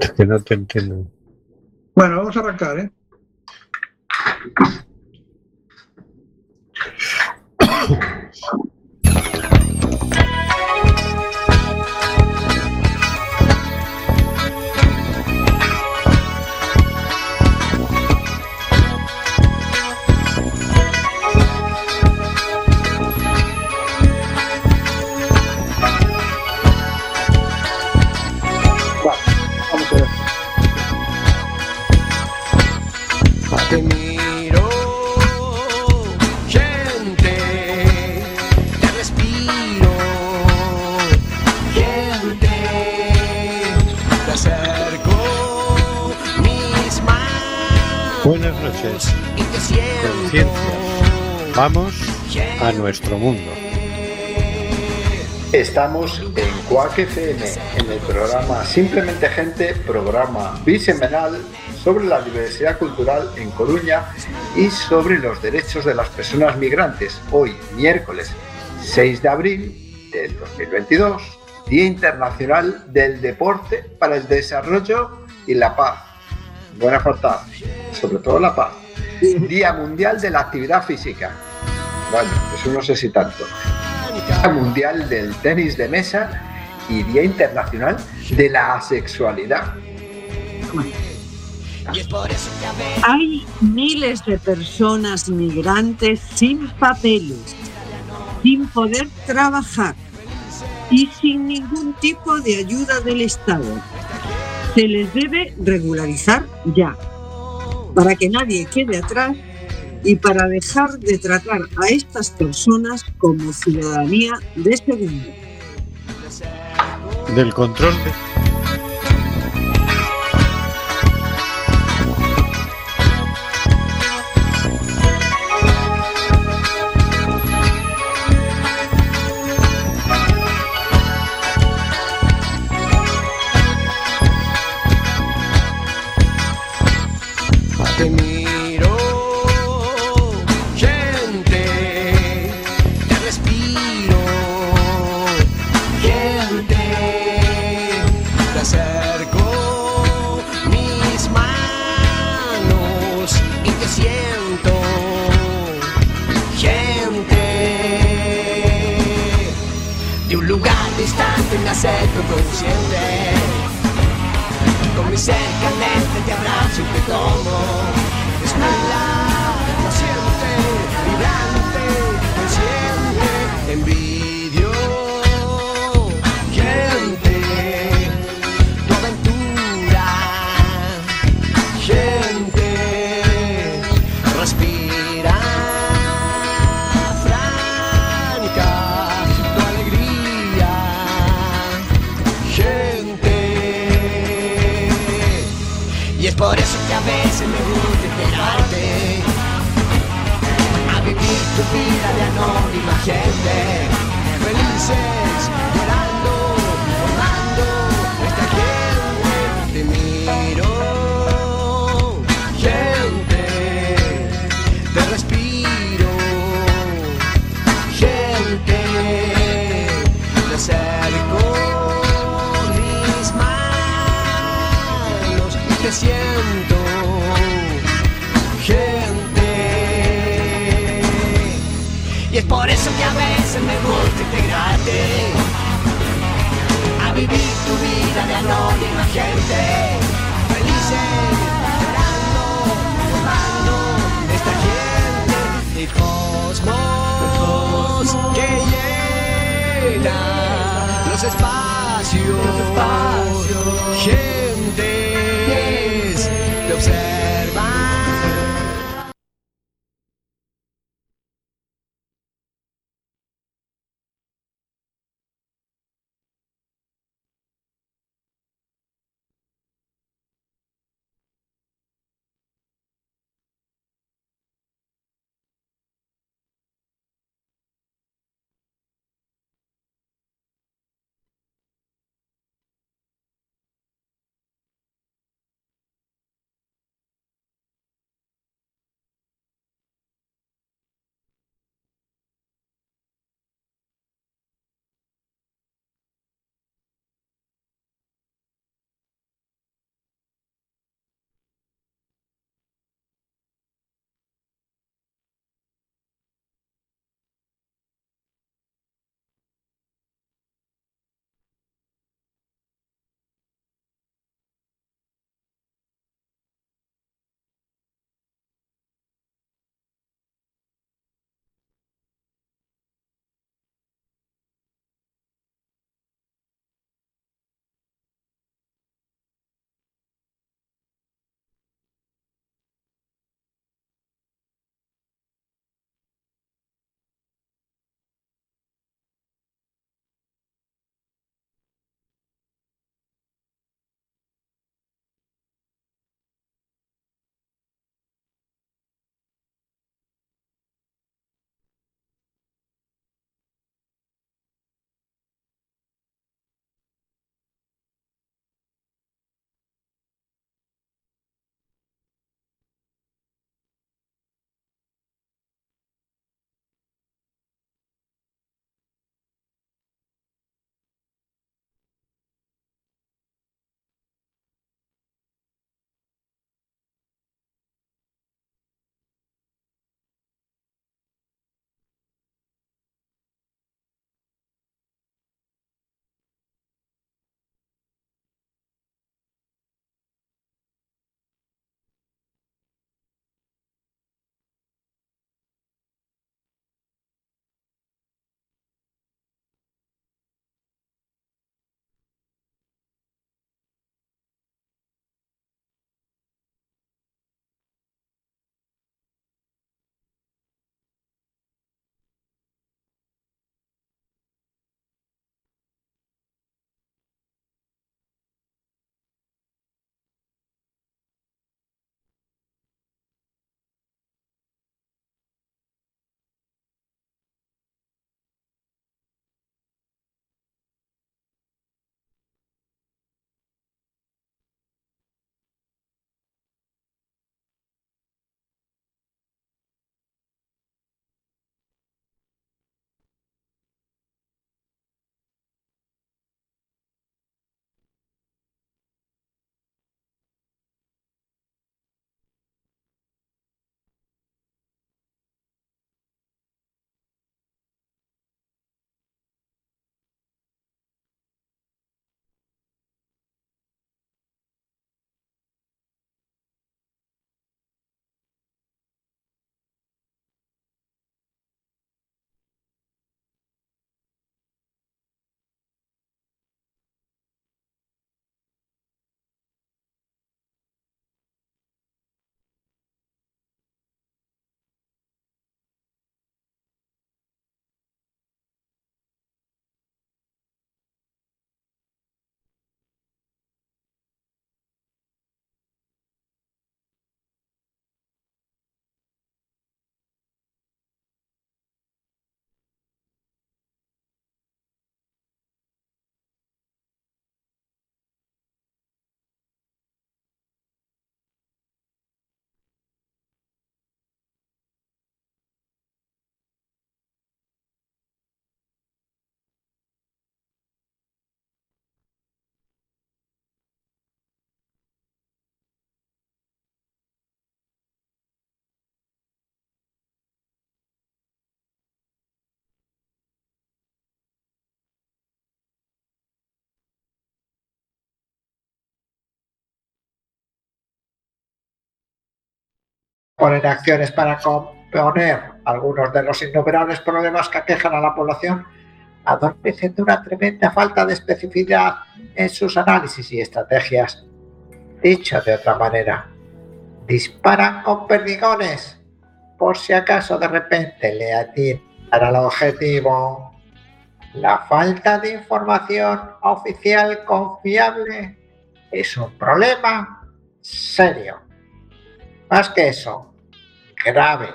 Es que no te entiendo. Bueno, vamos a arrancar, ¿eh? Conciencias. Vamos a nuestro mundo. Estamos en Quack FM, en el programa Simplemente Gente, programa bisemanal sobre la diversidad cultural en Coruña y sobre los derechos de las personas migrantes. Hoy, miércoles 6 de abril del 2022, Día Internacional del Deporte para el Desarrollo y la Paz. Buena falta, sobre todo la paz. Día Mundial de la Actividad Física. Bueno, eso no sé si tanto. Día Mundial del Tenis de Mesa y Día Internacional de la Asexualidad. Hay miles de personas migrantes sin papeles, sin poder trabajar y sin ningún tipo de ayuda del Estado. Se les debe regularizar ya, para que nadie quede atrás y para dejar de tratar a estas personas como ciudadanía de segunda. Del control de... gente. Felices, llorando, formando esta gente del cosmos ponen acciones para componer algunos de los innumerables problemas que aquejan a la población, adormecen de una tremenda falta de especificidad en sus análisis y estrategias. Dicho de otra manera, disparan con perdigones por si acaso de repente le atinan al objetivo. La falta de información oficial confiable es un problema serio. Más que eso, grave.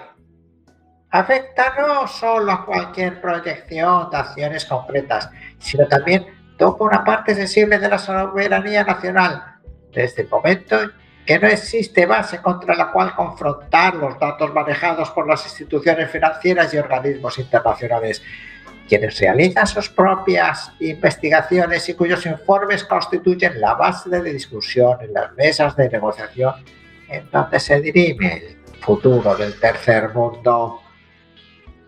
Afecta no solo a cualquier proyección de acciones concretas, sino también toca una parte sensible de la soberanía nacional, desde el momento que no existe base contra la cual confrontar los datos manejados por las instituciones financieras y organismos internacionales, quienes realizan sus propias investigaciones y cuyos informes constituyen la base de discusión en las mesas de negociación en donde se dirime el futuro del tercer mundo.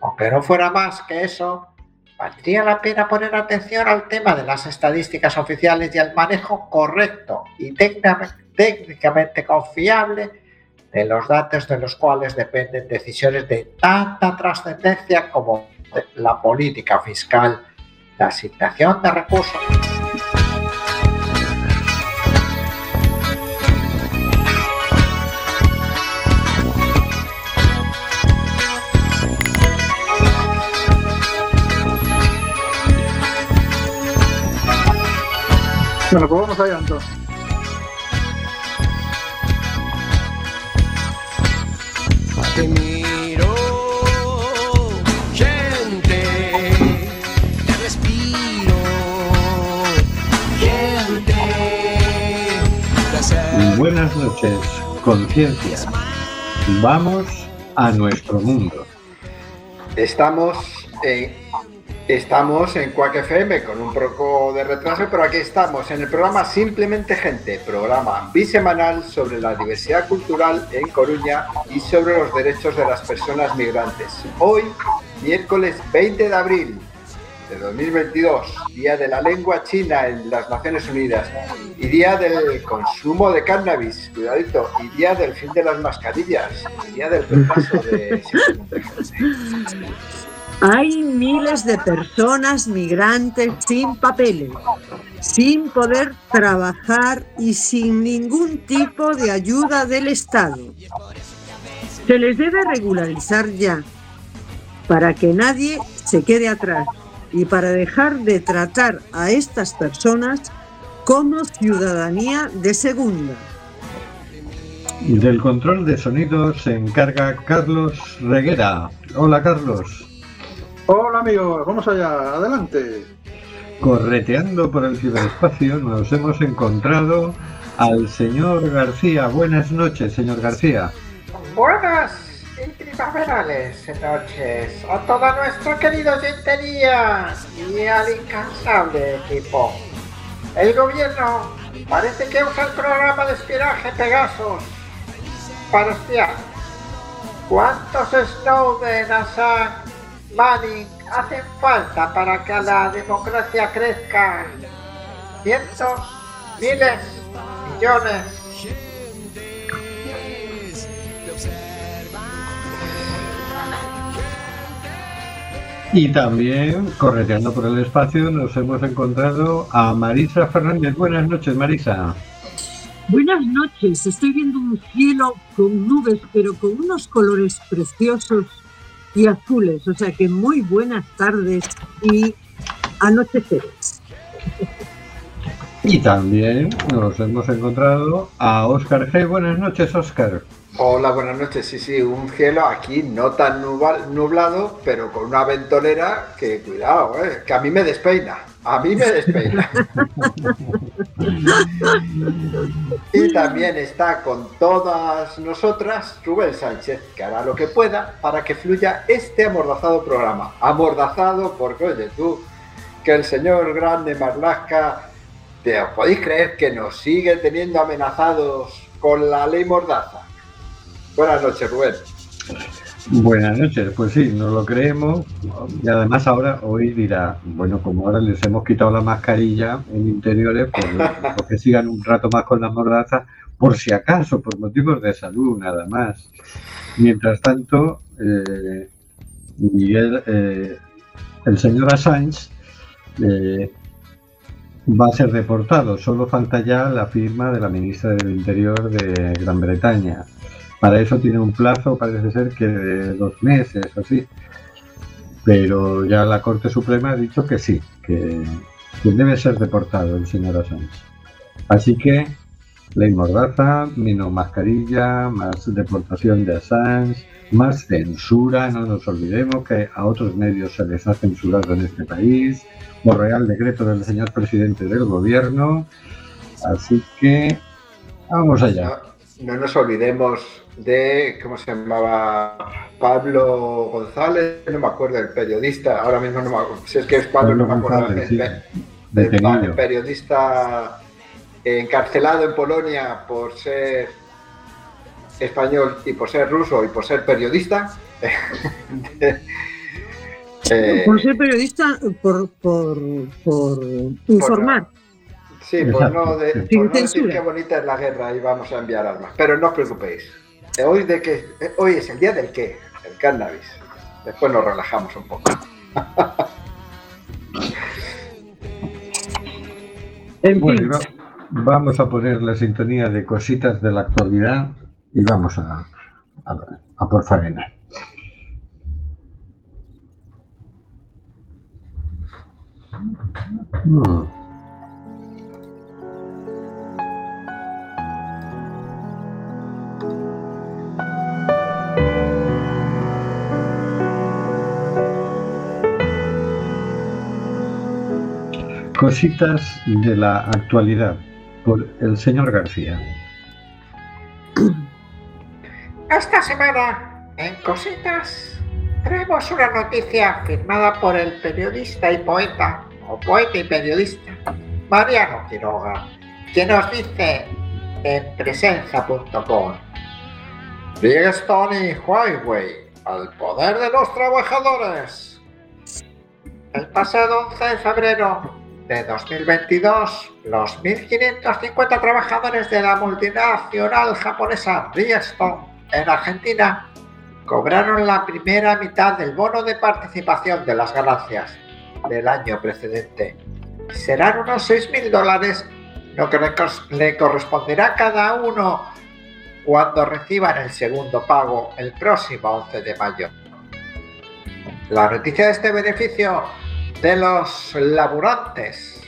Aunque no fuera más que eso, valdría la pena poner atención al tema de las estadísticas oficiales y al manejo correcto y técnicamente confiable de los datos de los cuales dependen decisiones de tanta trascendencia como la política fiscal, la asignación de recursos. Bueno, pues vamos allá entonces. Te miro, gente, te respiro, gente. Buenas noches, conciencia. Vamos a nuestro mundo. Estamos en, estamos en Quack FM con un poco de retraso, pero aquí estamos en el programa Simplemente Gente, programa bisemanal sobre la diversidad cultural en Coruña y sobre los derechos de las personas migrantes. Hoy, miércoles 20 de abril de 2022, Día de la Lengua China en las Naciones Unidas y Día del Consumo de Cannabis, cuidadito, y Día del Fin de las Mascarillas, y Día del Repaso de. Hay miles de personas migrantes sin papeles, sin poder trabajar y sin ningún tipo de ayuda del Estado. Se les debe regularizar ya, para que nadie se quede atrás y para dejar de tratar a estas personas como ciudadanía de segunda. Del control de sonidos se encarga Carlos Reguera. Hola Carlos. Hola amigos, vamos allá, adelante. Correteando por el ciberespacio nos hemos encontrado al señor García. Buenas noches, señor García. Buenas y primaverales noches a toda nuestra querida gentería y al incansable equipo. El gobierno parece que usa el programa de espionaje Pegasus para espiar. ¿Cuántos Snowden, Assange, Manning hacen falta para que la democracia crezca? Cientos, miles, millones. Y también, correteando por el espacio, nos hemos encontrado a Marisa Fernández. Buenas noches, Marisa. Buenas noches, estoy viendo un cielo con nubes, pero con unos colores preciosos y azules, o sea que muy buenas tardes y anocheceres. Y también nos hemos encontrado a Óscar G. Buenas noches, Óscar. Hola, buenas noches. Sí, sí, un cielo aquí no tan nublado, pero con una ventolera que, cuidado, eh, que a mí me despeina. A mí me despeina. y también está con todas nosotras Rubén Sánchez, que hará lo que pueda para que fluya este amordazado programa. Amordazado porque, oye, tú, que el señor grande Marlaska, ¿te podéis creer que nos sigue teniendo amenazados con la ley Mordaza? Buenas noches, Rubén. Buenas noches, pues sí, nos lo creemos y además ahora hoy dirá, bueno, como ahora les hemos quitado la mascarilla en interiores, pues, pues que sigan un rato más con la mordaza, por si acaso, por motivos de salud, nada más. Mientras tanto, eh, Miguel, eh, el señor Assange eh, va a ser deportado. Solo falta ya la firma de la ministra del Interior de Gran Bretaña. Para eso tiene un plazo, parece ser que de dos meses o así. Pero ya la Corte Suprema ha dicho que sí, que, debe ser deportado el señor Assange. Así que ley mordaza, menos mascarilla, más deportación de Assange, más censura, no nos olvidemos que a otros medios se les ha censurado en este país, por real decreto del señor presidente del gobierno. Así que vamos allá. No, nos olvidemos de, ¿cómo se llamaba? Pablo González, no me acuerdo, el periodista, ahora mismo no me acuerdo, si es que es Pablo, no me acuerdo, el, periodista encarcelado en Polonia por ser español y por ser ruso y por ser periodista. Eh, por ser periodista, por, por, por informar. sí, por no, de, por decir qué bonita es la guerra y vamos a enviar armas. Pero no os preocupéis. Hoy, de que, hoy es el día del qué, el cannabis. Después nos relajamos un poco. bueno, vamos a poner la sintonía de cositas de la actualidad y vamos a, a, por faena. Hmm. Cositas de la actualidad por el señor García. Esta semana, en Cositas, tenemos una noticia firmada por el periodista y poeta, o poeta y periodista, Mariano Quiroga, que nos dice en presencia.com Bridgestone y Huawei, al poder de los trabajadores. El pasado 11 de febrero de 2022, los 1.550 trabajadores de la multinacional japonesa Bridgestone en Argentina cobraron la primera mitad del bono de participación de las ganancias del año precedente. Serán unos 6.000 dólares lo que le corresponderá a cada uno cuando reciban el segundo pago el próximo 11 de mayo. La noticia de este beneficio de los laburantes,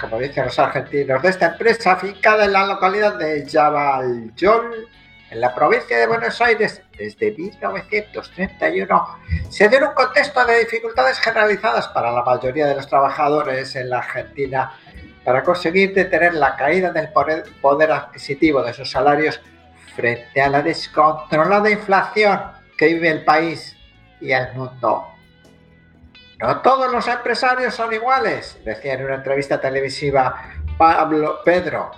como dicen los argentinos, de esta empresa afincada en la localidad de Yabalyol, en la provincia de Buenos Aires, desde 1931, se dio un contexto de dificultades generalizadas para la mayoría de los trabajadores en la Argentina para conseguir detener la caída del poder adquisitivo de sus salarios frente a la descontrolada inflación que vive el país y el mundo. No todos los empresarios son iguales, decía en una entrevista televisiva Pablo Pedro,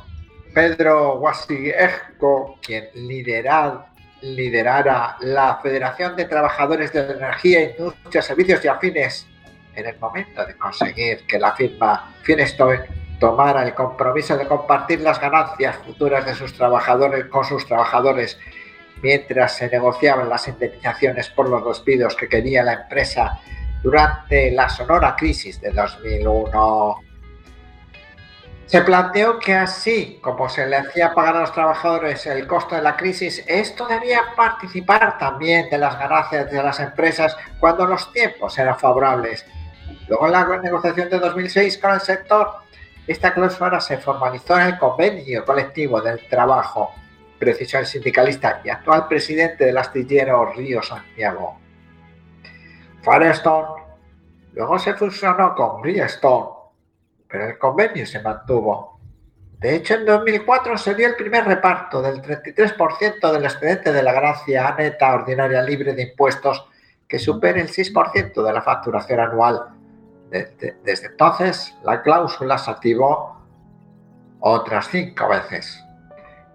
Pedro Guasigesco, quien liderara la Federación de Trabajadores de Energía, Industria, Servicios y Afines en el momento de conseguir que la firma Finestone tomara el compromiso de compartir las ganancias futuras de sus trabajadores con sus trabajadores mientras se negociaban las indemnizaciones por los despidos que quería la empresa durante la sonora crisis de 2001. Se planteó que así como se le hacía pagar a los trabajadores el costo de la crisis, esto debía participar también de las ganancias de las empresas cuando los tiempos eran favorables. Luego en la negociación de 2006 con el sector, esta cláusula se formalizó en el convenio colectivo del trabajo, precisó el sindicalista y actual presidente del astillero Río Santiago. Firestone luego se fusionó con Bridgestone, pero el convenio se mantuvo. De hecho, en 2004 se dio el primer reparto del 33% del excedente de la gracia neta ordinaria libre de impuestos que supere el 6% de la facturación anual. Desde, desde entonces, la cláusula se activó otras cinco veces.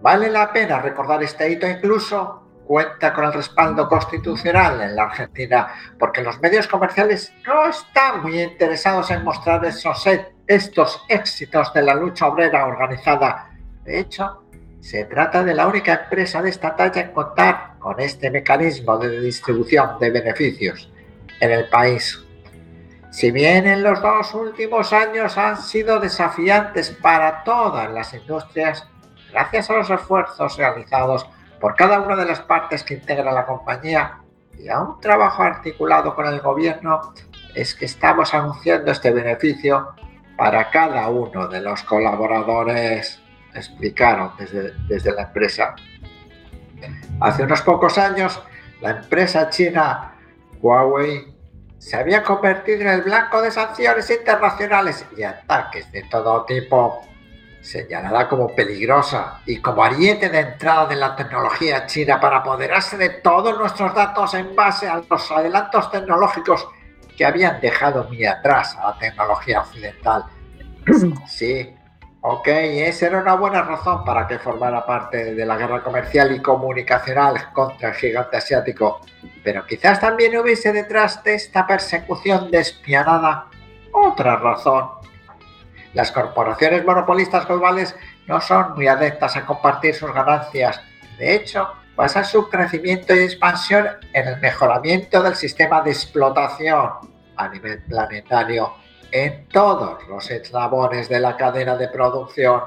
Vale la pena recordar este hito incluso cuenta con el respaldo constitucional en la Argentina, porque los medios comerciales no están muy interesados en mostrar esos, estos éxitos de la lucha obrera organizada. De hecho, se trata de la única empresa de esta talla en contar con este mecanismo de distribución de beneficios en el país. Si bien en los dos últimos años han sido desafiantes para todas las industrias, gracias a los esfuerzos realizados por cada una de las partes que integra la compañía y a un trabajo articulado con el gobierno, es que estamos anunciando este beneficio para cada uno de los colaboradores, explicaron desde, desde la empresa. Hace unos pocos años, la empresa china Huawei se había convertido en el blanco de sanciones internacionales y ataques de todo tipo, señalada como peligrosa y como ariete de entrada de la tecnología china para apoderarse de todos nuestros datos en base a los adelantos tecnológicos que habían dejado muy atrás a la tecnología occidental. Sí, ok, esa era una buena razón para que formara parte de la guerra comercial y comunicacional contra el gigante asiático, pero quizás también hubiese detrás de esta persecución despiadada otra razón. Las corporaciones monopolistas globales no son muy adeptas a compartir sus ganancias. De hecho, basan su crecimiento y expansión en el mejoramiento del sistema de explotación a nivel planetario en todos los eslabones de la cadena de producción.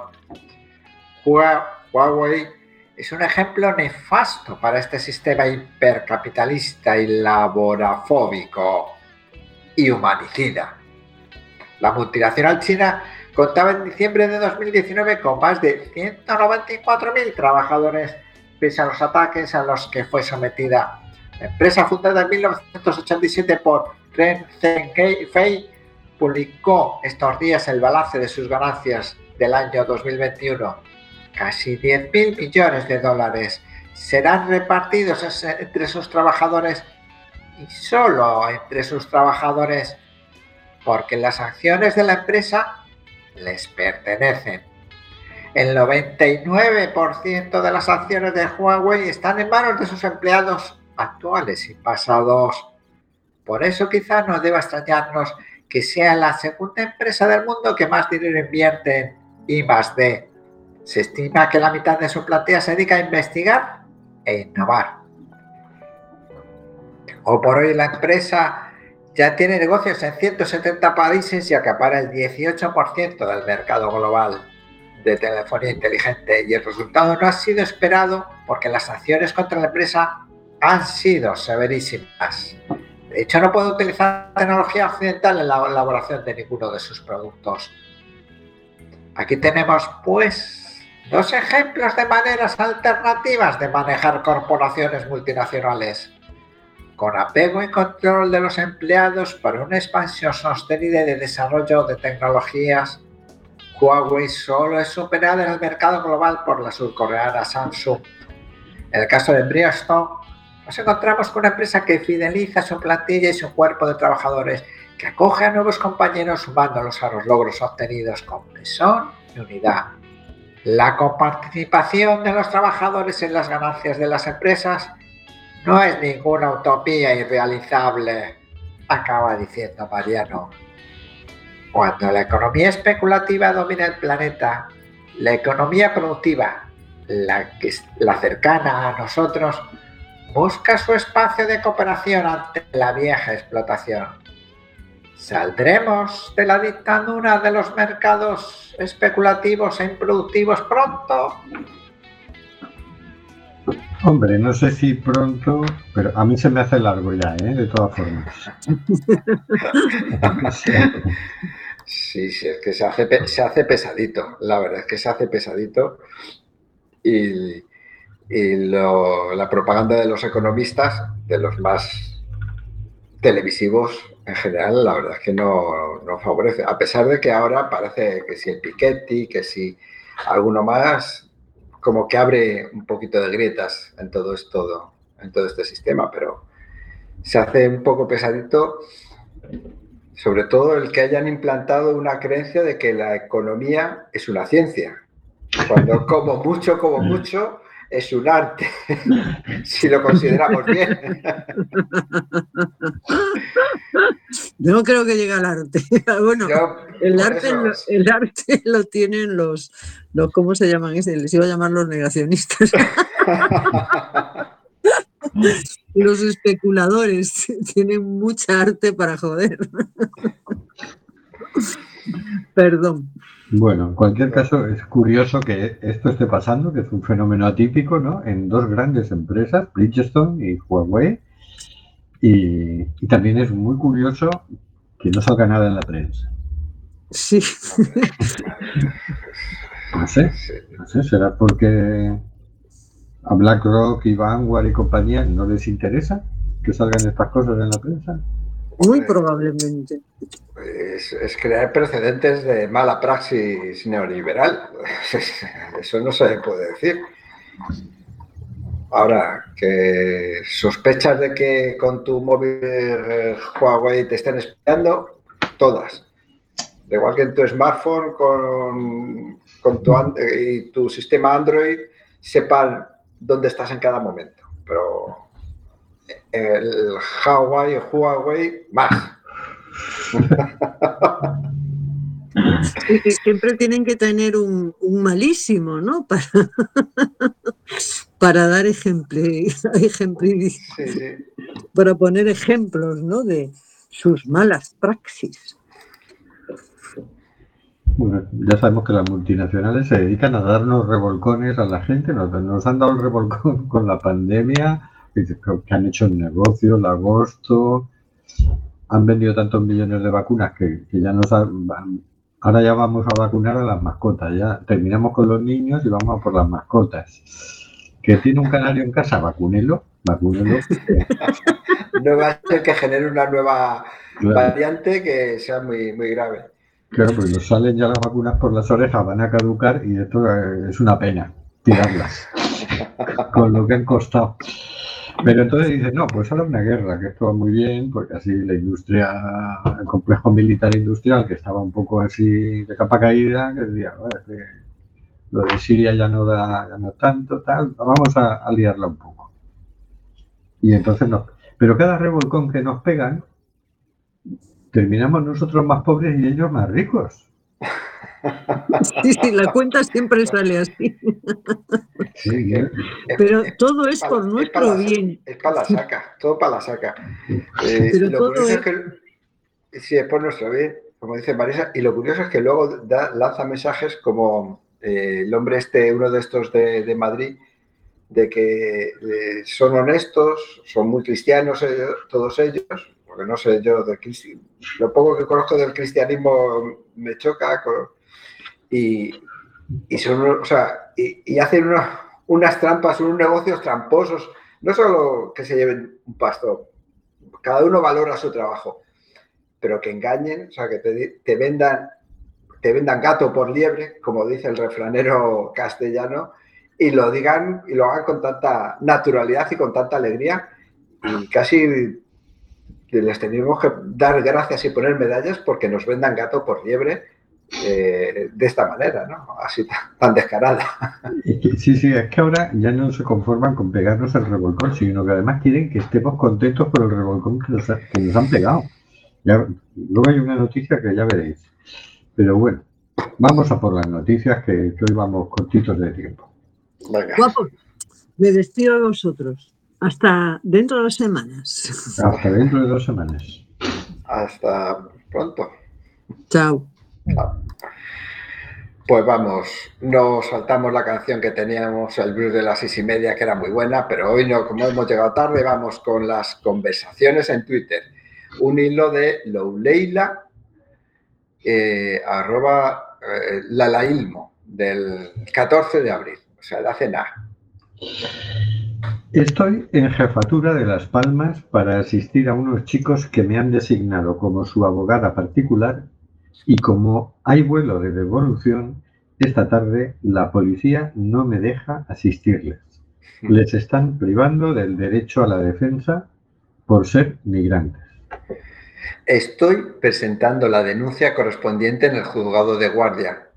Huawei es un ejemplo nefasto para este sistema hipercapitalista y laborafóbico y humanicida. La multinacional china contaba en diciembre de 2019 con más de 194.000 trabajadores pese a los ataques a los que fue sometida. La empresa fundada en 1987 por Ren Zhengfei publicó estos días el balance de sus ganancias del año 2021. Casi 10.000 millones de dólares serán repartidos entre sus trabajadores y solo entre sus trabajadores porque las acciones de la empresa les pertenecen. El 99% de las acciones de Huawei están en manos de sus empleados actuales y pasados. Por eso quizá no deba extrañarnos que sea la segunda empresa del mundo que más dinero invierte en I D. Se estima que la mitad de su plantilla se dedica a investigar e innovar. O por hoy la empresa ya tiene negocios en 170 países y acapara el 18% del mercado global de telefonía inteligente y el resultado no ha sido esperado porque las sanciones contra la empresa han sido severísimas. De hecho, no puede utilizar tecnología occidental en la elaboración de ninguno de sus productos. Aquí tenemos, pues, dos ejemplos de maneras alternativas de manejar corporaciones multinacionales, con apego y control de los empleados para una expansión sostenida de desarrollo de tecnologías. Huawei solo es superada en el mercado global por la surcoreana Samsung. En el caso de Bridgestone, nos encontramos con una empresa que fideliza su plantilla y su cuerpo de trabajadores, que acoge a nuevos compañeros sumándolos a los logros obtenidos con tesón y unidad. La coparticipación de los trabajadores en las ganancias de las empresas no es ninguna utopía irrealizable, acaba diciendo Mariano. Cuando la economía especulativa domina el planeta, la economía productiva, la, que, la cercana a nosotros, busca su espacio de cooperación ante la vieja explotación. ¿Saldremos de la dictadura de los mercados especulativos e improductivos pronto? Hombre, no sé si pronto, pero a mí se me hace largo ya, ¿eh? de todas formas. sí, sí, es que se hace, se hace pesadito, la verdad es que se hace pesadito. Y, y la propaganda de los economistas, de los más televisivos en general, la verdad es que no, no, favorece. A pesar de que ahora parece que si el Piketty, que si alguno más, como que abre un poquito de grietas en todo esto, en todo este sistema, pero se hace un poco pesadito, sobre todo el que hayan implantado una creencia de que la economía es una ciencia. Cuando como mucho, como mucho, es un arte, si lo consideramos bien. No creo que llegue al arte. Bueno, Yo, el arte, eso- el arte lo tienen los, los, ¿cómo se llaman? Les iba a llamar los negacionistas. Los especuladores tienen mucha arte para joder. Perdón. Bueno, en cualquier caso, es curioso que esto esté pasando, que es un fenómeno atípico, ¿no? En dos grandes empresas, Bridgestone y Huawei. Y, y también es muy curioso que no salga nada en la prensa. Sí. No sé, no sé, será porque a BlackRock y Vanguard y compañía no les interesa que salgan estas cosas en la prensa. Muy Hombre, probablemente. Es, es crear precedentes de mala praxis neoliberal. Eso no se puede decir. Ahora, que sospechas de que con tu móvil eh, Huawei te estén espiando, todas. Igual que en tu smartphone con, con tu, y tu sistema Android sepan dónde estás en cada momento. Pero el Huawei Huawei. Sí, que siempre tienen que tener un, un malísimo, ¿no? Para, para dar ejemplo, ejempli- Sí, sí. para poner ejemplos, ¿no? De sus malas praxis. Bueno, ya sabemos que las multinacionales se dedican a darnos revolcones a la gente, nos, nos han dado el revolcón con la pandemia, que han hecho el negocio, el agosto, han vendido tantos millones de vacunas que, que ya nos han- ahora ya vamos a vacunar a las mascotas, ya terminamos con los niños y vamos a por las mascotas. Que tiene un canario en casa, vacúnelo, vacúnelo. No va a ser que genere una nueva Claro. variante que sea muy, muy grave. Claro, pues nos salen ya las vacunas por las orejas, van a caducar y esto eh, es una pena, tirarlas, con lo que han costado. Pero entonces dices, no, pues ahora una guerra, que esto va muy bien, porque así la industria, el complejo militar industrial, que estaba un poco así de capa caída, que decía, "Bueno, lo de Siria ya no da, ya no tanto, tal, vamos a, a liarla un poco. Y entonces nos... Pero cada revolcón que nos pegan, terminamos nosotros más pobres y ellos más ricos. Sí, sí, la cuenta siempre sale así. Sí, que- Pero todo es por para nuestro la- bien. Es para la saca, todo para la saca. Eh, Pero lo todo curioso es es- que, sí, es por nuestro bien, como dice Marisa, y lo curioso es que luego da- lanza mensajes como eh, el hombre este, uno de estos de, de Madrid, de que eh, son honestos, son muy cristianos ellos- todos ellos, porque no sé yo, del lo poco que conozco del cristianismo me choca, co- y, y hacen una- unas trampas, unos negocios tramposos, no solo que se lleven un pastor, cada uno valora su trabajo, pero que engañen, o sea, que te vendan te vendan gato por liebre, como dice el refranero castellano, y lo digan y lo hagan con tanta naturalidad y con tanta alegría, y casi les tenemos que dar gracias y poner medallas porque nos vendan gato por liebre eh, de esta manera, ¿no? Así tan, descarada. Sí, sí, es que ahora ya no se conforman con pegarnos el revolcón, sino que además quieren que estemos contentos por el revolcón que nos, ha- que nos han pegado. Ya- luego hay una noticia que ya veréis. Pero bueno, vamos a por las noticias que, que hoy vamos cortitos de tiempo. Venga. Guapo, me despido de vosotros. Hasta dentro de dos semanas. Hasta dentro de dos semanas. Hasta pronto. Chao. Pues vamos, no saltamos la canción que teníamos, el blues de las seis y media, que era muy buena, pero hoy no, como hemos llegado tarde, vamos con las conversaciones en Twitter. Un hilo de Louleila, eh, arroba eh, lalailmo, del 14 de abril, o sea, de hace nada. Estoy en jefatura de Las Palmas para asistir a unos chicos que me han designado como su abogada particular y como hay vuelo de devolución, esta tarde la policía no me deja asistirles. Les están privando del derecho a la defensa por ser migrantes. Estoy presentando la denuncia correspondiente en el juzgado de guardia,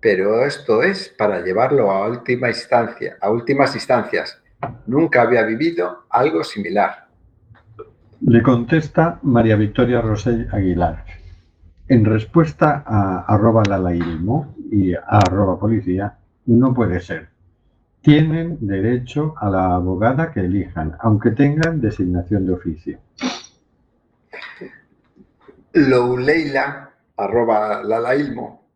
pero esto es para llevarlo a última instancia, a últimas instancias. Nunca había vivido algo similar. Le contesta María Victoria Rosell Aguilar. En respuesta a arroba lalailmo y a arroba policía, no puede ser. Tienen derecho a la abogada que elijan, aunque tengan designación de oficio. Louleila, arroba lalailmo,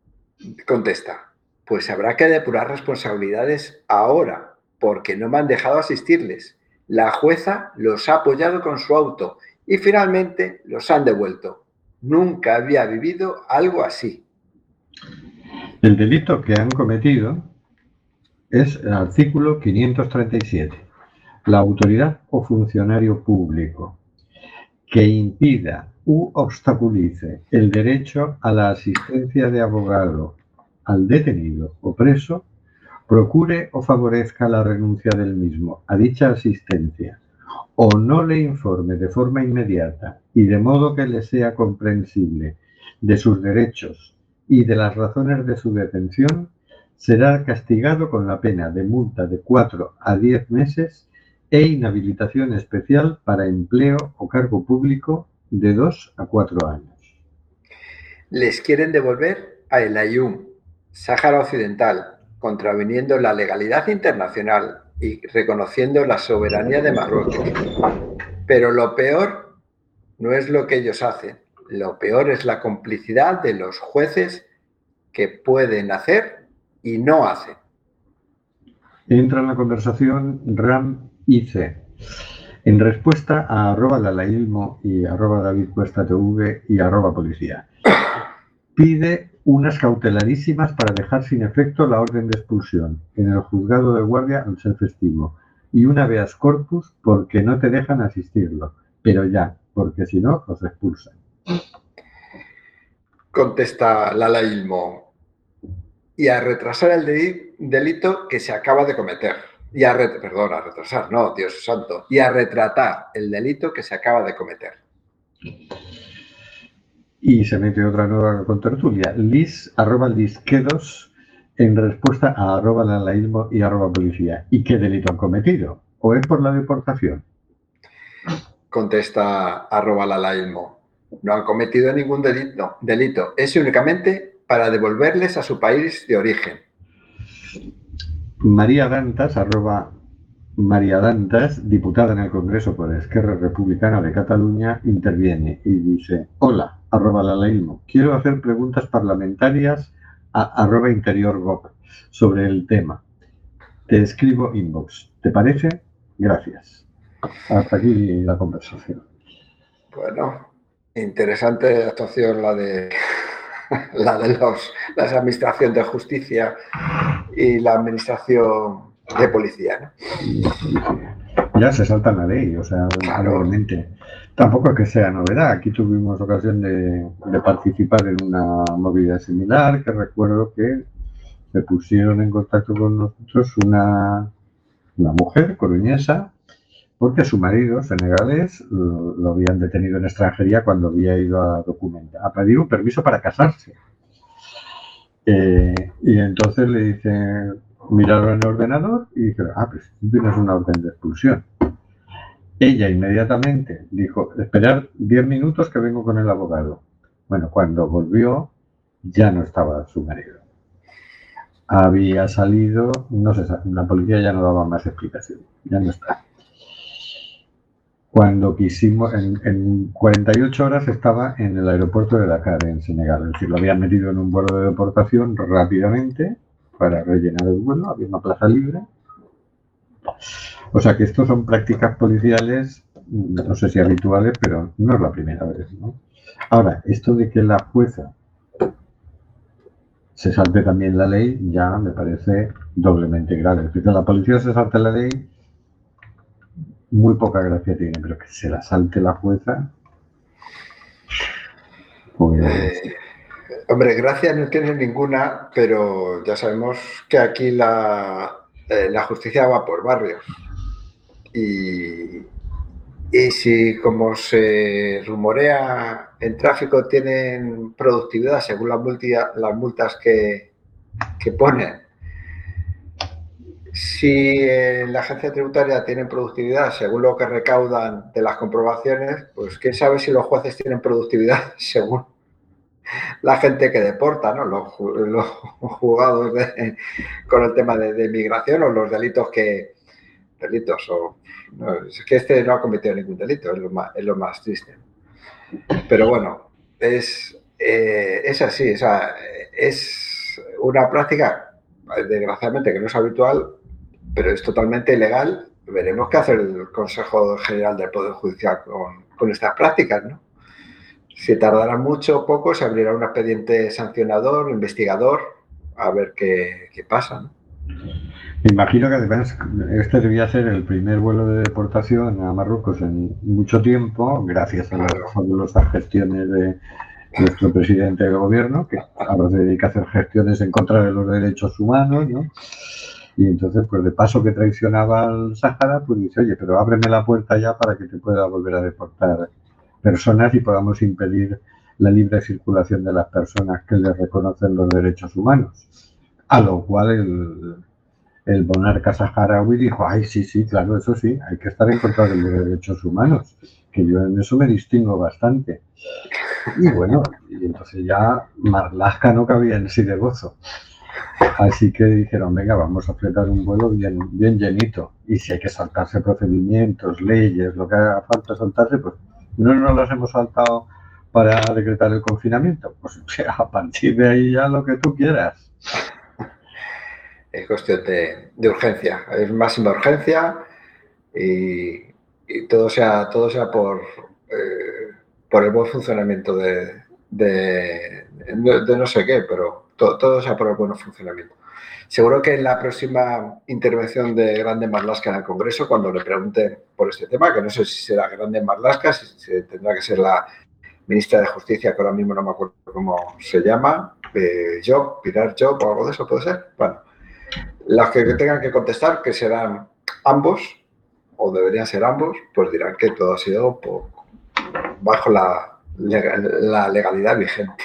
contesta, pues habrá que depurar responsabilidades ahora, porque no me han dejado asistirles. La jueza los ha apoyado con su auto y finalmente los han devuelto. Nunca había vivido algo así. El delito que han cometido es el artículo 537. La autoridad o funcionario público que impida u obstaculice el derecho a la asistencia de abogado al detenido o preso, procure o favorezca la renuncia del mismo a dicha asistencia o no le informe de forma inmediata y de modo que le sea comprensible de sus derechos y de las razones de su detención, será castigado con la pena de multa de 4 a 10 meses e inhabilitación especial para empleo o cargo público de 2 a 4 años. Les quieren devolver a El Ayum, Sáhara Occidental, contraviniendo la legalidad internacional y reconociendo la soberanía de Marruecos. Pero lo peor no es lo que ellos hacen, lo peor es la complicidad de los jueces que pueden hacer y no hacen. Entra en la conversación Ram IC. En respuesta a arroba y arroba David Cuesta TV y arroba policía. Pide unas cautelarísimas para dejar sin efecto la orden de expulsión en el juzgado de guardia al ser festivo y una habeas corpus porque no te dejan asistirlo, pero ya, porque si no, los expulsan. Contesta Lala Ilmo. Y a retrasar el deli- delito que se acaba de cometer. Y a perdón, a retrasar, no, Dios santo. Y a retratar el delito que se acaba de cometer. Y se mete otra nueva contertulia. Liz, arroba lisquedos, en respuesta a arroba lalailmo y arroba policía. ¿Y qué delito han cometido? ¿O es por la deportación? Contesta arroba Lala Ilmo. No han cometido ningún delito, delito. Es únicamente para devolverles a su país de origen. María Dantas, arroba María Dantas, diputada en el Congreso por Esquerra Republicana de Cataluña, interviene y dice, hola, arroba quiero hacer preguntas parlamentarias a arroba interior sobre el tema. Te escribo inbox. ¿Te parece? Gracias. Hasta aquí la conversación. Bueno, interesante actuación la de la de los, la administración de justicia y la administración de policía. ¿no? Ya se salta la ley, o sea, Claro. Tampoco es que sea novedad. Aquí tuvimos ocasión de, de participar en una movida similar, que recuerdo que se pusieron en contacto con nosotros una, una mujer coruñesa, porque su marido, senegalés, lo, lo habían detenido en extranjería cuando había ido a documentar, a pedir un permiso para casarse. Eh, y entonces le dice, miraron el ordenador y dijeron, ah, pues tienes una orden de expulsión. Ella inmediatamente dijo, esperar 10 minutos que vengo con el abogado. Bueno, cuando volvió ya no estaba su marido. Había salido, no sé, la policía ya no daba más explicación, ya no está. Cuando quisimos, en, en 48 horas estaba en el aeropuerto de Dakar, en Senegal. Es decir, lo habían metido en un vuelo de deportación rápidamente para rellenar el vuelo, había una plaza libre. O sea que estos son prácticas policiales, no sé si habituales, pero no es la primera vez. Ahora, esto de que la jueza se salte también la ley, ya me parece doblemente grave. Es decir, que la policía se salte la ley, muy poca gracia tiene, pero que se la salte la jueza, pues Eh, hombre, gracia no tiene ninguna, pero ya sabemos que aquí la, eh, la justicia va por barrios. Y, y si, como se rumorea, en tráfico tienen productividad según las, las multas que, que pone si en la agencia tributaria tienen productividad según lo que recaudan de las comprobaciones, pues quién sabe si los jueces tienen productividad según la gente que deporta, ¿no? Los, los juzgados de- con el tema de, de migración o los delitos que... Delitos o... no, es que este no ha cometido ningún delito, es lo más, es lo más triste. Pero bueno, es, eh, es así, o sea, es una práctica, desgraciadamente, que no es habitual, pero es totalmente ilegal. Veremos qué hace el Consejo General del Poder Judicial con, con estas prácticas, ¿no? Si tardará mucho o poco, se abrirá un expediente sancionador, investigador, a ver qué, qué pasa, ¿no? Me imagino que además este debía ser el primer vuelo de deportación a Marruecos en mucho tiempo, gracias a las fabulosas gestiones de nuestro presidente de gobierno, que ahora se dedica a hacer gestiones en contra de los derechos humanos, ¿no? Y entonces, pues de paso que traicionaba al Sáhara, pues dice, oye, pero ábreme la puerta ya para que te pueda volver a deportar personas y podamos impedir la libre circulación de las personas que les reconocen los derechos humanos. A lo cual el, el monarca saharaui dijo, ay, sí, sí, claro, eso sí, hay que estar en contra de los derechos humanos, que yo en eso me distingo bastante. Y bueno, y entonces ya Marlaska no cabía en sí de gozo. Así que dijeron, venga, vamos a fletar un vuelo bien, bien llenito. Y si hay que saltarse procedimientos, leyes, lo que haga falta saltarse, pues no nos los hemos saltado para decretar el confinamiento. Pues a partir de ahí ya lo que tú quieras. Es cuestión de, de urgencia, es máxima urgencia y, todo sea, todo sea por, eh, por el buen funcionamiento de- de no sé qué, pero to- todo sea por el buen funcionamiento. Seguro que en la próxima intervención de Grande Marlaska en el Congreso, cuando le pregunten por este tema, que no sé si será Grande Marlaska, si, tendrá que ser la ministra de Justicia, que ahora mismo no me acuerdo cómo se llama, eh, Job, Pilar Job o algo de eso, ¿puede ser? Bueno, las que tengan que contestar, que serán ambos, o deberían ser ambos, pues dirán que todo ha sido por- bajo la legalidad vigente.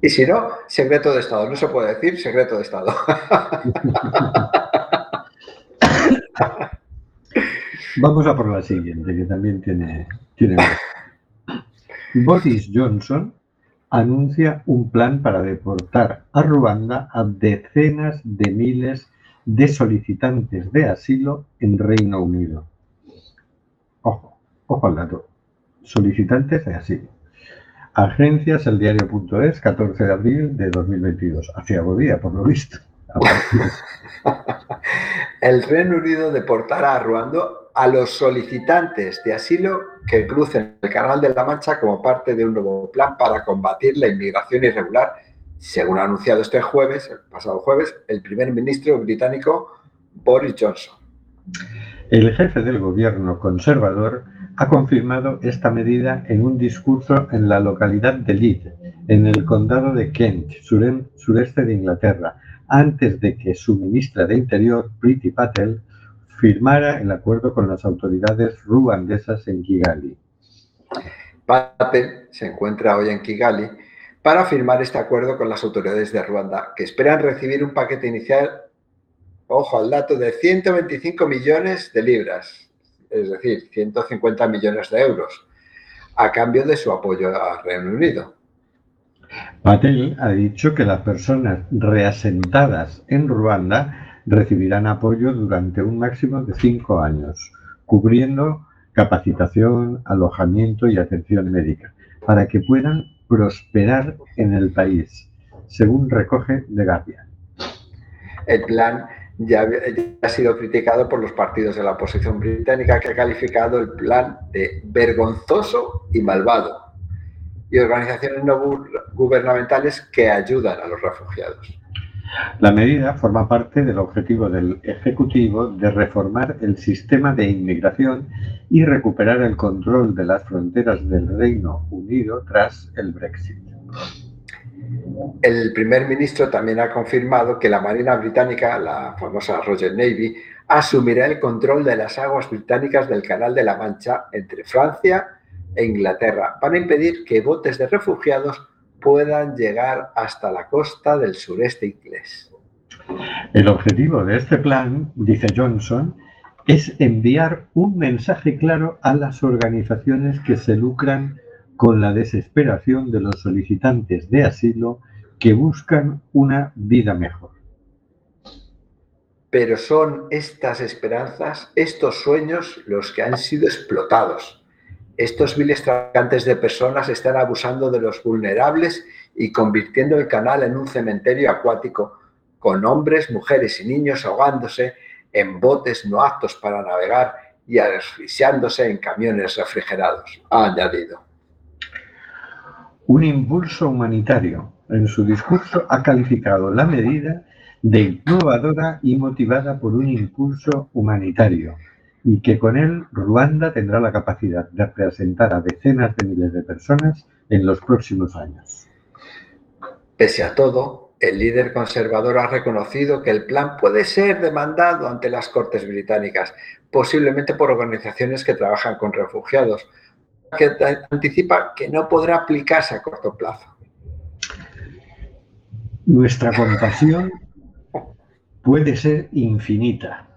Y si no, secreto de Estado. No se puede decir secreto de Estado. Vamos a por la siguiente, que también tiene. Boris Johnson anuncia un plan para deportar a Ruanda a decenas de miles de solicitantes de asilo en Reino Unido. Ojo, ojo al dato. Solicitantes de asilo. Agencias, el diario.es, 14 de abril de 2022. Hacia día, por lo visto. El Reino Unido deportará a Ruanda a los solicitantes de asilo que crucen el Canal de la Mancha como parte de un nuevo plan para combatir la inmigración irregular, según ha anunciado este jueves, el pasado jueves, el primer ministro británico Boris Johnson. El jefe del gobierno conservador ha confirmado esta medida en un discurso en la localidad de Leeds, en el condado de Kent, sureste de Inglaterra, antes de que su ministra de Interior, Priti Patel, firmara el acuerdo con las autoridades ruandesas en Kigali. Patel se encuentra hoy en Kigali para firmar este acuerdo con las autoridades de Ruanda, que esperan recibir un paquete inicial, ojo al dato, de 125 millones de libras, es decir, 150 millones de euros, a cambio de su apoyo al Reino Unido. Patel ha dicho que las personas reasentadas en Ruanda recibirán apoyo durante un máximo de cinco años, cubriendo capacitación, alojamiento y atención médica, para que puedan prosperar en el país, según recoge The Guardian. El plan ya, ha sido criticado por los partidos de la oposición británica, que ha calificado el plan de vergonzoso y malvado, y organizaciones no gu- gubernamentales que ayudan a los refugiados. La medida forma parte del objetivo del Ejecutivo de reformar el sistema de inmigración y recuperar el control de las fronteras del Reino Unido tras el Brexit. El primer ministro también ha confirmado que la Marina Británica, la famosa Royal Navy, asumirá el control de las aguas británicas del Canal de la Mancha entre Francia e Inglaterra para impedir que botes de refugiados puedan llegar hasta la costa del sureste inglés. El objetivo de este plan, dice Johnson, es enviar un mensaje claro a las organizaciones que se lucran con la desesperación de los solicitantes de asilo que buscan una vida mejor. Pero son estas esperanzas, estos sueños, los que han sido explotados. Estos viles traficantes de personas están abusando de los vulnerables y convirtiendo el canal en un cementerio acuático con hombres, mujeres y niños ahogándose en botes no aptos para navegar y asfixiándose en camiones refrigerados, ha añadido. Un impulso humanitario. En su discurso ha calificado la medida de innovadora y motivada por un impulso humanitario y que con él Ruanda tendrá la capacidad de representar a decenas de miles de personas en los próximos años. Pese a todo, el líder conservador ha reconocido que el plan puede ser demandado ante las Cortes británicas, posiblemente por organizaciones que trabajan con refugiados, que anticipa que no podrá aplicarse a corto plazo. Nuestra compasión puede ser infinita,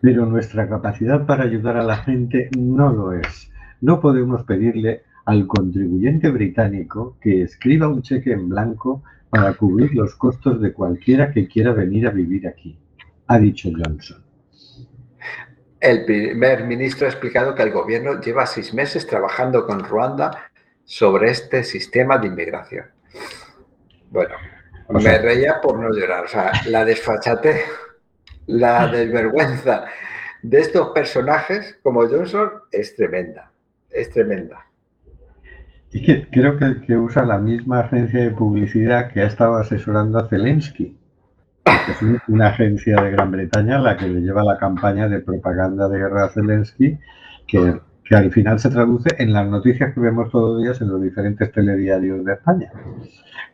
pero nuestra capacidad para ayudar a la gente no lo es. No podemos pedirle al contribuyente británico que escriba un cheque en blanco para cubrir los costos de cualquiera que quiera venir a vivir aquí, ha dicho Johnson. El primer ministro ha explicado que el gobierno lleva seis meses trabajando con Ruanda sobre este sistema de inmigración. Bueno, me reía por no llorar. O sea, la desfachate, la desvergüenza de estos personajes como Johnson es tremenda. Es tremenda. Y que creo que, usa la misma agencia de publicidad que ha estado asesorando a Zelensky. Es una agencia de Gran Bretaña la que le lleva la campaña de propaganda de guerra a Zelensky, que, que al final se traduce en las noticias que vemos todos los días en los diferentes telediarios de España.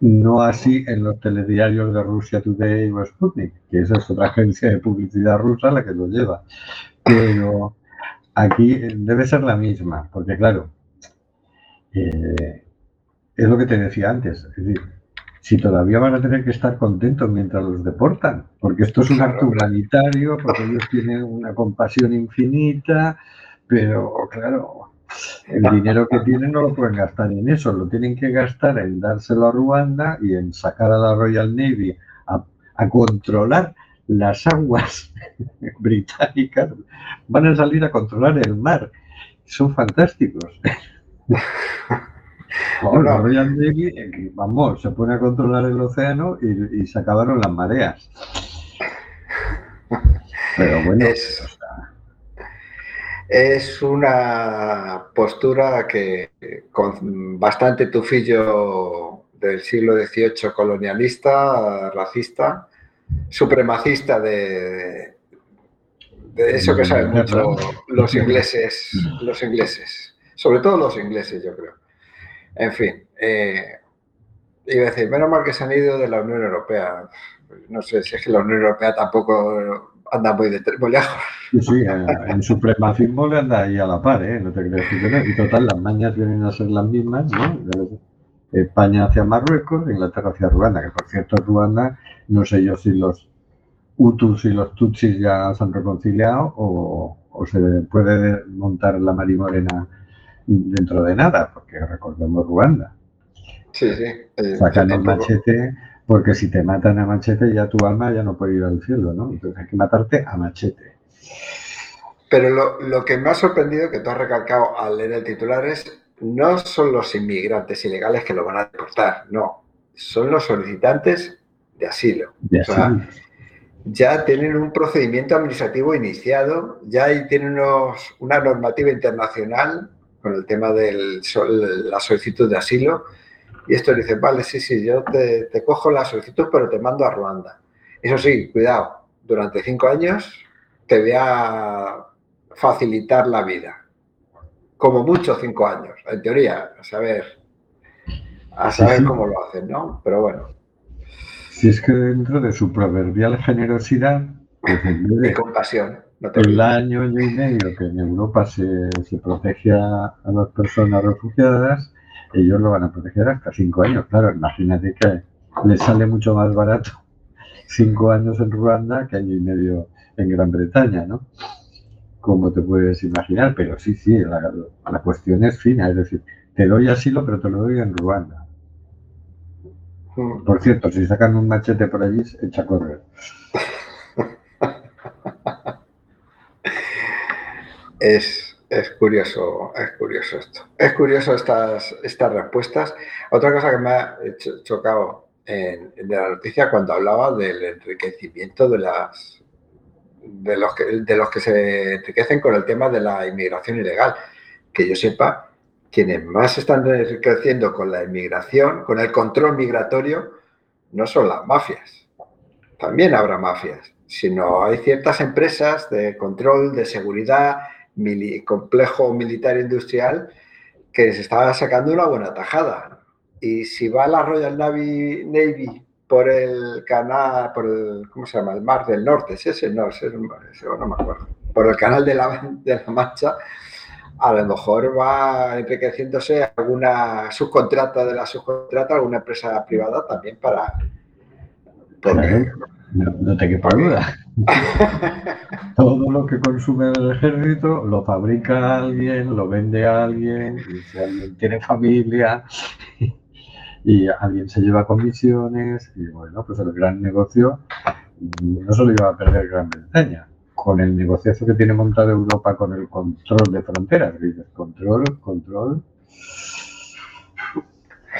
No así en los telediarios de Rusia Today o Sputnik, que esa es otra agencia de publicidad rusa la que lo lleva. Pero aquí debe ser la misma, porque claro, eh, es lo que te decía antes. Es decir, si todavía van a tener que estar contentos mientras los deportan, porque esto es un acto humanitario, porque ellos tienen una compasión infinita, pero claro, el dinero que tienen no lo pueden gastar en eso, lo tienen que gastar en dárselo a Ruanda y en sacar a la Royal Navy a, a controlar las aguas británicas, van a salir a controlar el mar. Son fantásticos. vamos, se pone a controlar el océano y, se acabaron las mareas. Pero bueno. Es, una postura que con bastante tufillo del siglo XVIII colonialista, racista, supremacista de, de eso que saben mucho los ingleses, los ingleses sobre todo los ingleses, yo creo. En fin, eh, iba a decir, menos mal que se han ido de la Unión Europea. No sé si es que la Unión Europea tampoco anda muy, de, muy lejos. Sí, en supremacismo le anda ahí a la par, ¿eh? No te crees que Y total, las mañas vienen a ser las mismas, ¿no? España hacia Marruecos, Inglaterra hacia Ruanda, que por cierto Ruanda, no sé yo si los Hutus y los Tutsis ya se han reconciliado o, o se puede montar la marimorena dentro de nada, porque recordemos Ruanda. Sí, sí. Eh, Sacan el machete, porque si te matan a machete ya tu alma ya no puede ir al cielo, ¿no? Entonces hay que matarte a machete. Pero lo, lo que me ha sorprendido, que tú has recalcado al leer el titular, es no son los inmigrantes ilegales que lo van a deportar, no, son los solicitantes de asilo. o sea, ya tienen un procedimiento administrativo iniciado, ya tienen unos, una normativa internacional con el tema de la solicitud de asilo. Y esto dice, vale, sí, sí, yo te, cojo la solicitud, pero te mando a Ruanda. Eso sí, cuidado, durante cinco años te voy a facilitar la vida. Como mucho cinco años, en teoría, a saber, a saber cómo lo hacen, ¿no? Pero bueno. Si es que dentro de su proverbial generosidad, pues y compasión el año, año y medio que en Europa se, se protege a, las personas refugiadas, ellos lo van a proteger hasta cinco años. Claro, imagínate que les sale mucho más barato cinco años en Ruanda que año y medio en Gran Bretaña, ¿no? Como te puedes imaginar, pero sí, sí, la, la cuestión es fina, es decir, te doy asilo, pero te lo doy en Ruanda. Mm. Por cierto, si sacan un machete por allí, echa a correr. Es, es curioso, es curioso esto. Es curioso estas, estas respuestas. Otra cosa que me ha cho- chocado en, la noticia cuando hablaba del enriquecimiento de las de los que de los que se enriquecen con el tema de la inmigración ilegal. Que yo sepa, quienes más están enriqueciendo con la inmigración, con el control migratorio, no son las mafias. También habrá mafias, sino hay ciertas empresas de control, de seguridad, mili- complejo militar industrial que se está sacando una buena tajada. Y si va la Royal Navy, Navy por el canal, por el, ¿cómo se llama? El Mar del Norte, ¿es ese? No, ese, es- ese no me acuerdo. Por el canal de la, de la Mancha, a lo mejor va enriqueciéndose alguna subcontrata de la subcontrata, alguna empresa privada también para... Claro, no, no te quepa duda. Todo lo que consume el ejército lo fabrica alguien, lo vende a alguien, y si alguien tiene familia y alguien se lleva comisiones y bueno, pues el gran negocio no solo lleva a perder Gran Bretaña, con el negociazo que tiene montado Europa con el control de fronteras, control, control,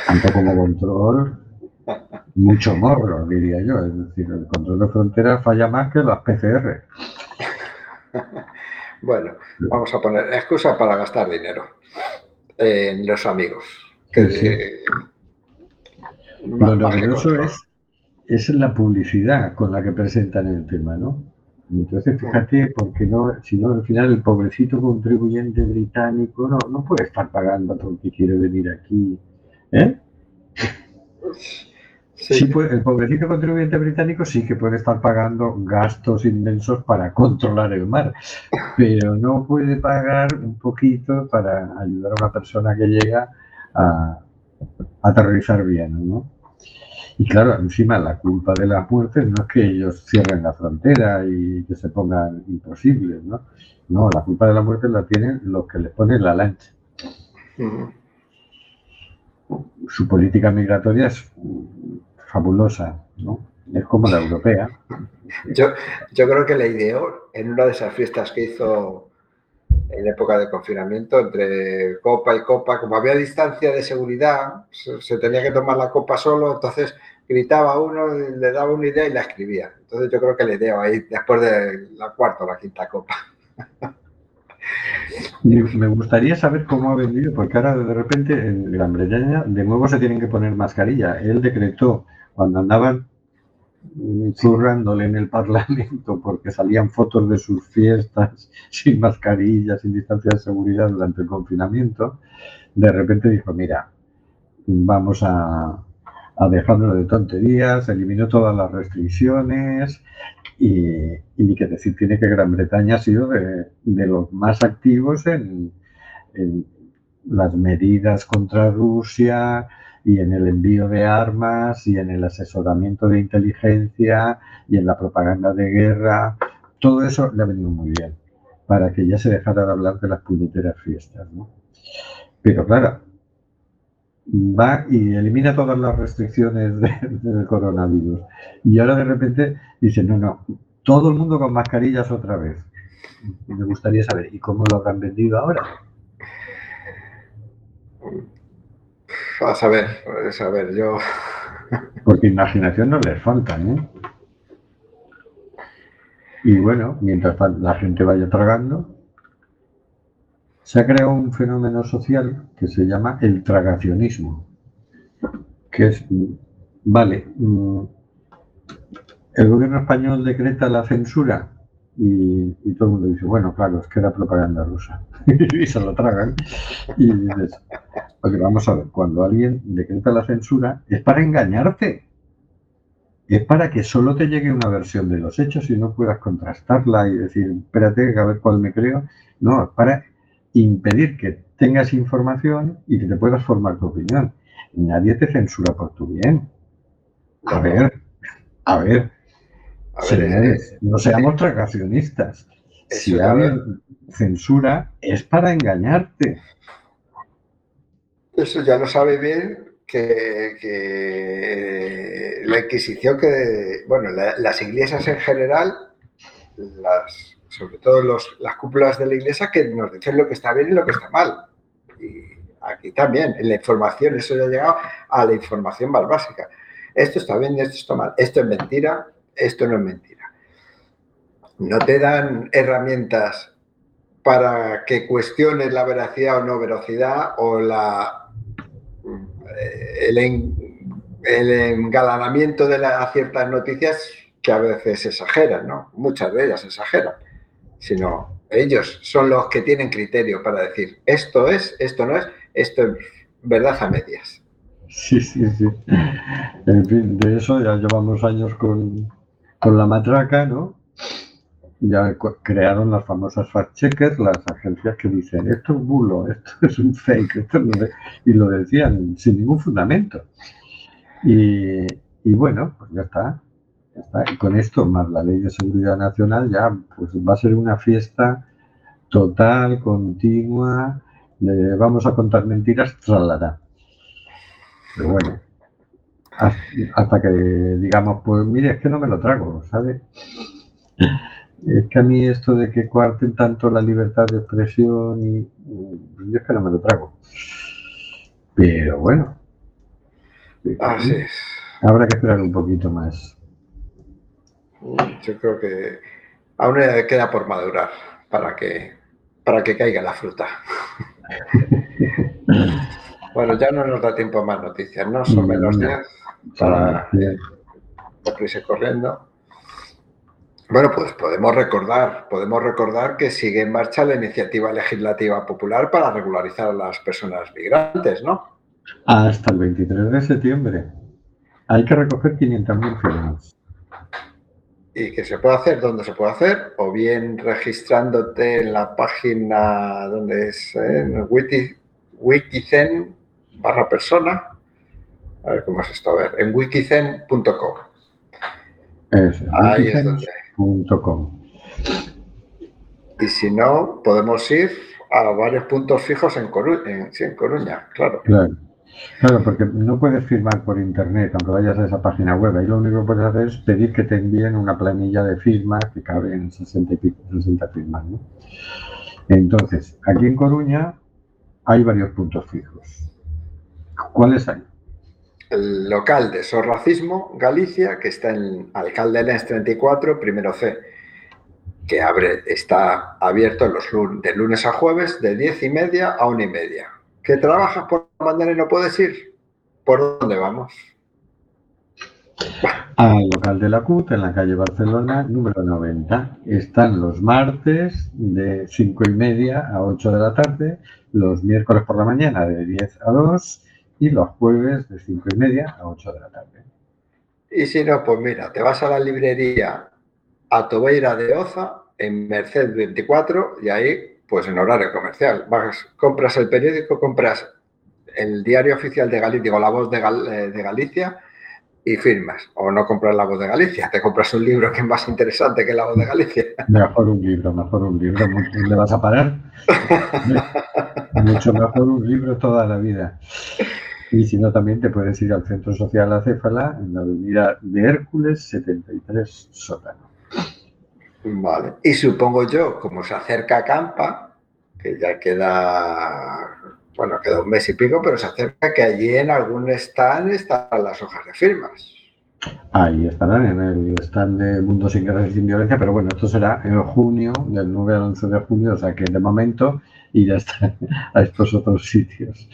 tanto como control, mucho morro, diría yo. Es decir, el control de fronteras falla más que las PCR. Bueno, vamos a poner excusa para gastar dinero en los amigos. Que, Sí, sí. eh, Lo novedoso es, es la publicidad con la que presentan el tema, ¿no? Entonces, fíjate, porque no, si no, al final el pobrecito contribuyente británico no, no puede estar pagando porque quiere venir aquí. ¿Eh? Sí, Sí puede- el pobrecito contribuyente británico sí que puede estar pagando gastos inmensos para controlar el mar, pero no puede pagar un poquito para ayudar a una persona que llega a, a aterrizar bien, ¿no? Y claro, encima la culpa de las muertes no es que ellos cierren la frontera y que se pongan imposibles, ¿no? No, la culpa de la muerte la tienen los que les ponen la lancha. Su política migratoria es fabulosa, ¿no? Es como la europea. Yo, yo creo que la ideó en una de esas fiestas que hizo en época de confinamiento entre copa y copa. Como había distancia de seguridad, se, tenía que tomar la copa solo, entonces gritaba uno, le daba una idea y la escribía. Entonces yo creo que la ideó ahí después de la cuarta o la quinta copa. Me gustaría saber cómo ha vendido, porque ahora de repente en Gran Bretaña de nuevo se tienen que poner mascarilla. Él decretó cuando andaban mm, zurrándole en el Parlamento porque salían fotos de sus fiestas sin mascarilla, sin distancia de seguridad durante el confinamiento, de repente dijo, mira, vamos a, a de tonterías, eliminó todas las restricciones y, ni que decir tiene que Gran Bretaña ha sido de, de los más activos en, en las medidas contra Rusia y en el envío de armas y en el asesoramiento de inteligencia y en la propaganda de guerra. Todo eso le ha venido muy bien para que ya se dejara de hablar de las puñeteras fiestas. ¿no? Pero claro, va y elimina todas las restricciones de- del coronavirus. Y ahora de repente dice, no, no, todo el mundo con mascarillas otra vez. Me gustaría saber, ¿y cómo lo habrán vendido ahora? A saber, a saber, yo... Porque imaginación no les falta, ¿eh? Y bueno, mientras la gente vaya tragando, se ha creado un fenómeno social que se llama el tragacionismo, que es, vale, mm, el gobierno español decreta la censura y, todo el mundo dice, bueno, claro, es que era propaganda rusa. y se lo tragan. Y dices, oye, vamos a ver, cuando alguien decreta la censura es para engañarte. Es para que solo te llegue una versión de los hechos y no puedas contrastarla y decir, espérate, a ver cuál me creo. No, es para impedir que tengas información y que te puedas formar tu opinión. Nadie te censura por tu bien. A No. ver, a ver, A ver, no seamos tragacionistas. Si alguien censura es para engañarte. Eso ya lo sabe bien que, que la Inquisición que, bueno, la- las iglesias en general, las, sobre todo los, las cúpulas de la iglesia, que nos dicen lo que está bien y lo que está mal. Y aquí también, en la información, eso ya ha llegado a la información más básica. Esto está bien y esto está mal. Esto es mentira, esto no es mentira. No te dan herramientas para que cuestiones la veracidad o no veracidad o la eh, el, en- el engalanamiento de las ciertas noticias que a veces exageran, ¿no? Muchas de ellas exageran, sino ellos son los que tienen criterio para decir esto es, esto no es, esto es verdad a medias. Sí, sí, sí. En fin, de eso ya llevamos años con, con la matraca, ¿no? Ya crearon las famosas fact-checkers, las agencias que dicen esto es bulo, esto es un fake, esto no es-", y lo decían sin ningún fundamento. Y, y bueno, pues ya está, ya está. Y con esto, más la ley de seguridad nacional, ya pues va a ser una fiesta total, continua, de vamos a contar mentiras, tralará. Pero bueno, hasta que digamos, pues mire, es que no me lo trago, ¿sabe? Es que a mí esto de que coarten tanto la libertad de expresión y pues yo es que no me lo trago. Pero bueno, Así es. habrá que esperar un poquito más. Yo creo que aún queda por madurar para que, para que caiga la fruta. Bueno, ya no nos da tiempo a más noticias, ¿no? Son menos No. 10 para irse corriendo. Bueno, pues podemos recordar, podemos recordar que sigue en marcha la iniciativa legislativa popular para regularizar a las personas migrantes, ¿no? Hasta el 23 de septiembre. Hay que recoger 500.000 firmas. Y que se puede hacer donde se puede hacer, o bien registrándote en la página donde es eh, en wiki, wikicen barra persona. A ver cómo es esto, a ver, en wikicen.com. Ahí es donde. Y si no, podemos ir a varios puntos fijos en, Coru- en, sí, en Coruña, claro. Claro. Claro, porque no puedes firmar por internet, aunque vayas a esa página web. Ahí lo único que puedes hacer es pedir que te envíen una planilla de firmas que cabe en 60 y pico, 60 firmas, ¿no? Entonces, aquí en Coruña hay varios puntos fijos. ¿Cuáles hay? El local de Sorracismo, Galicia, que está en Alcalde Lens 34, primero C, que abre, está abierto los de lunes a jueves de 10 y media a 1 y media. ¿Que trabajas por la mañana y no puedes ir? ¿Por dónde vamos? Al local de la CUT, en la calle Barcelona, número 90. Están los martes de 5 y media a 8 de la tarde, los miércoles por la mañana de 10 a 2 y los jueves de 5 y media a 8 de la tarde. Y si no, pues mira, te vas a la librería a Tobeira de Oza, en Merced 24, y ahí, pues en horario comercial. Vas, compras el periódico, compras el diario oficial de Galicia, digo, la voz de, Gal- eh, de Galicia, y firmas. O no compras la voz de Galicia, te compras un libro que es más interesante que la voz de Galicia. Mejor un libro, mejor un libro. ¿Le vas a parar? Mucho mejor un libro toda la vida. Y si no, también te puedes ir al Centro Social Acéfala, en la avenida de Hércules 73 Sótano. Vale. Y supongo yo, como se acerca Campa, que ya queda, bueno, queda un mes y pico, pero se acerca que allí en algún stand están las hojas de firmas. Ahí estarán en el stand de Mundo sin Guerra y sin Violencia, pero bueno, esto será en junio, del 9 al 11 de junio, o sea que de momento y ya están a estos otros sitios.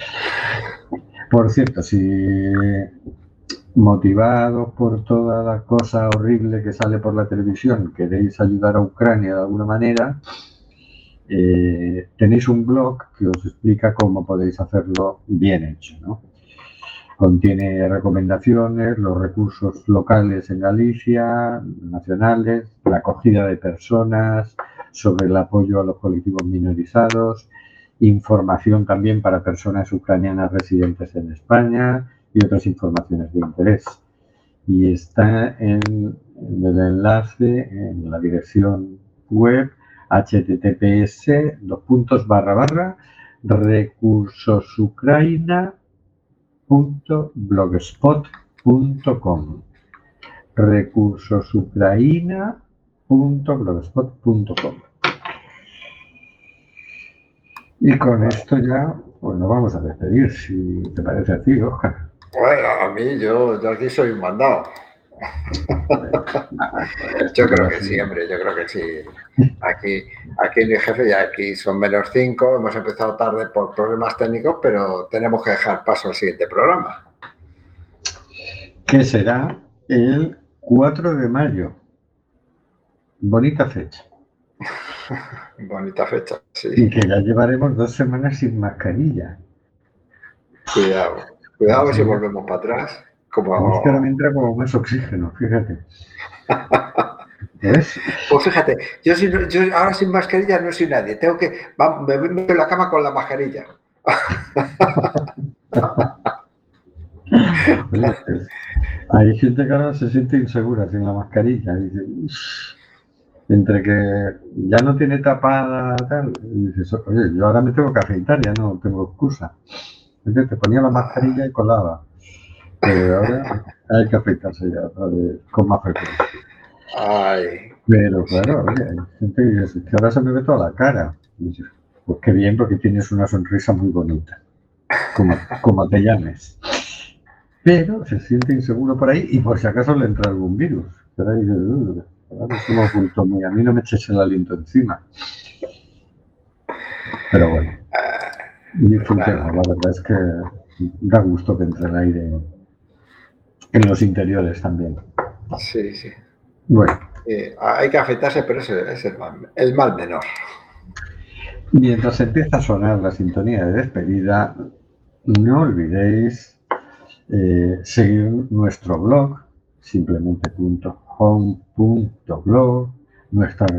Por cierto, si motivados por toda la cosa horrible que sale por la televisión, queréis ayudar a Ucrania de alguna manera, eh, tenéis un blog que os explica cómo podéis hacerlo bien hecho, ¿no? Contiene recomendaciones, los recursos locales en Galicia, nacionales, la acogida de personas, sobre el apoyo a los colectivos minorizados información también para personas ucranianas residentes en España y otras informaciones de interés. Y está en, en el enlace en la dirección web https dos puntos barra barra recursosucraina.blogspot.com recursosucraina.blogspot.com Y con esto ya, pues nos vamos a despedir, si te parece a ti, Oscar. Bueno, a mí yo, yo aquí soy un mandado. Yo creo que sí, hombre, yo creo que sí. Aquí, aquí mi jefe ya aquí son menos cinco, hemos empezado tarde por problemas técnicos, pero tenemos que dejar paso al siguiente programa. Que será el 4 de mayo. Bonita fecha. Bonita fecha, sí. Y que ya llevaremos dos semanas sin mascarilla. Cuidado, cuidado si volvemos para atrás. Como... Es que ahora me entra como más oxígeno, fíjate. ¿Ves? Pues fíjate, yo, si no- yo ahora sin mascarilla no soy nadie. Tengo que. va- me meto en la cama con la mascarilla. Hay gente que ahora se siente insegura sin la mascarilla. Dice, entre que ya no tiene tapada tal, y dices, oye, yo ahora me tengo que afeitar, ya no tengo excusa. Entonces te ponía la mascarilla y colaba. Pero ahora hay que afeitarse ya otra vez con más frecuencia. Ay, Pero claro, oye, hay gente que dice, "Es que ahora se me ve toda la cara. Y pues qué bien, porque tienes una sonrisa muy bonita, como, como te llames. Pero se siente inseguro por ahí y por si acaso le entra algún virus. Pero ahí dice, "Uh, es a mí no me eches el aliento encima. Pero bueno, disfrutemos, la verdad es que da gusto que entre el aire en los interiores también. sí, sí. Bueno. Eh, hay que afeitarse, pero es, el- es el, mal, el mal menor. Mientras empieza a sonar la sintonía de despedida, no olvidéis eh, seguir nuestro blog, simplemente.home.blog, nuestras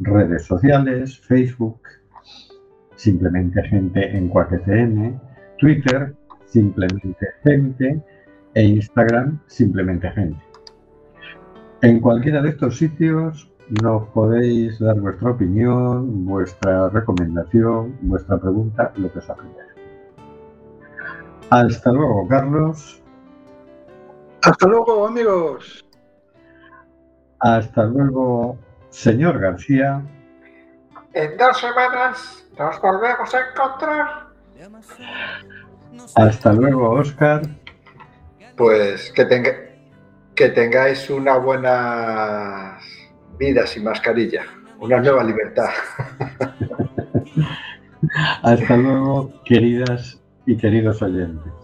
redes sociales, Facebook, simplemente gente en QuackFM, Twitter, simplemente gente, e Instagram, simplemente gente. En cualquiera de estos sitios nos podéis dar vuestra opinión, vuestra recomendación, vuestra pregunta, lo que os apetezca. Hasta luego, Carlos. Hasta luego, amigos. Hasta luego, señor García. En dos semanas nos volvemos a encontrar. Hasta luego, Oscar. Pues que, tenga, que tengáis una buena vida sin mascarilla, una nueva libertad. Hasta luego, queridas y queridos oyentes.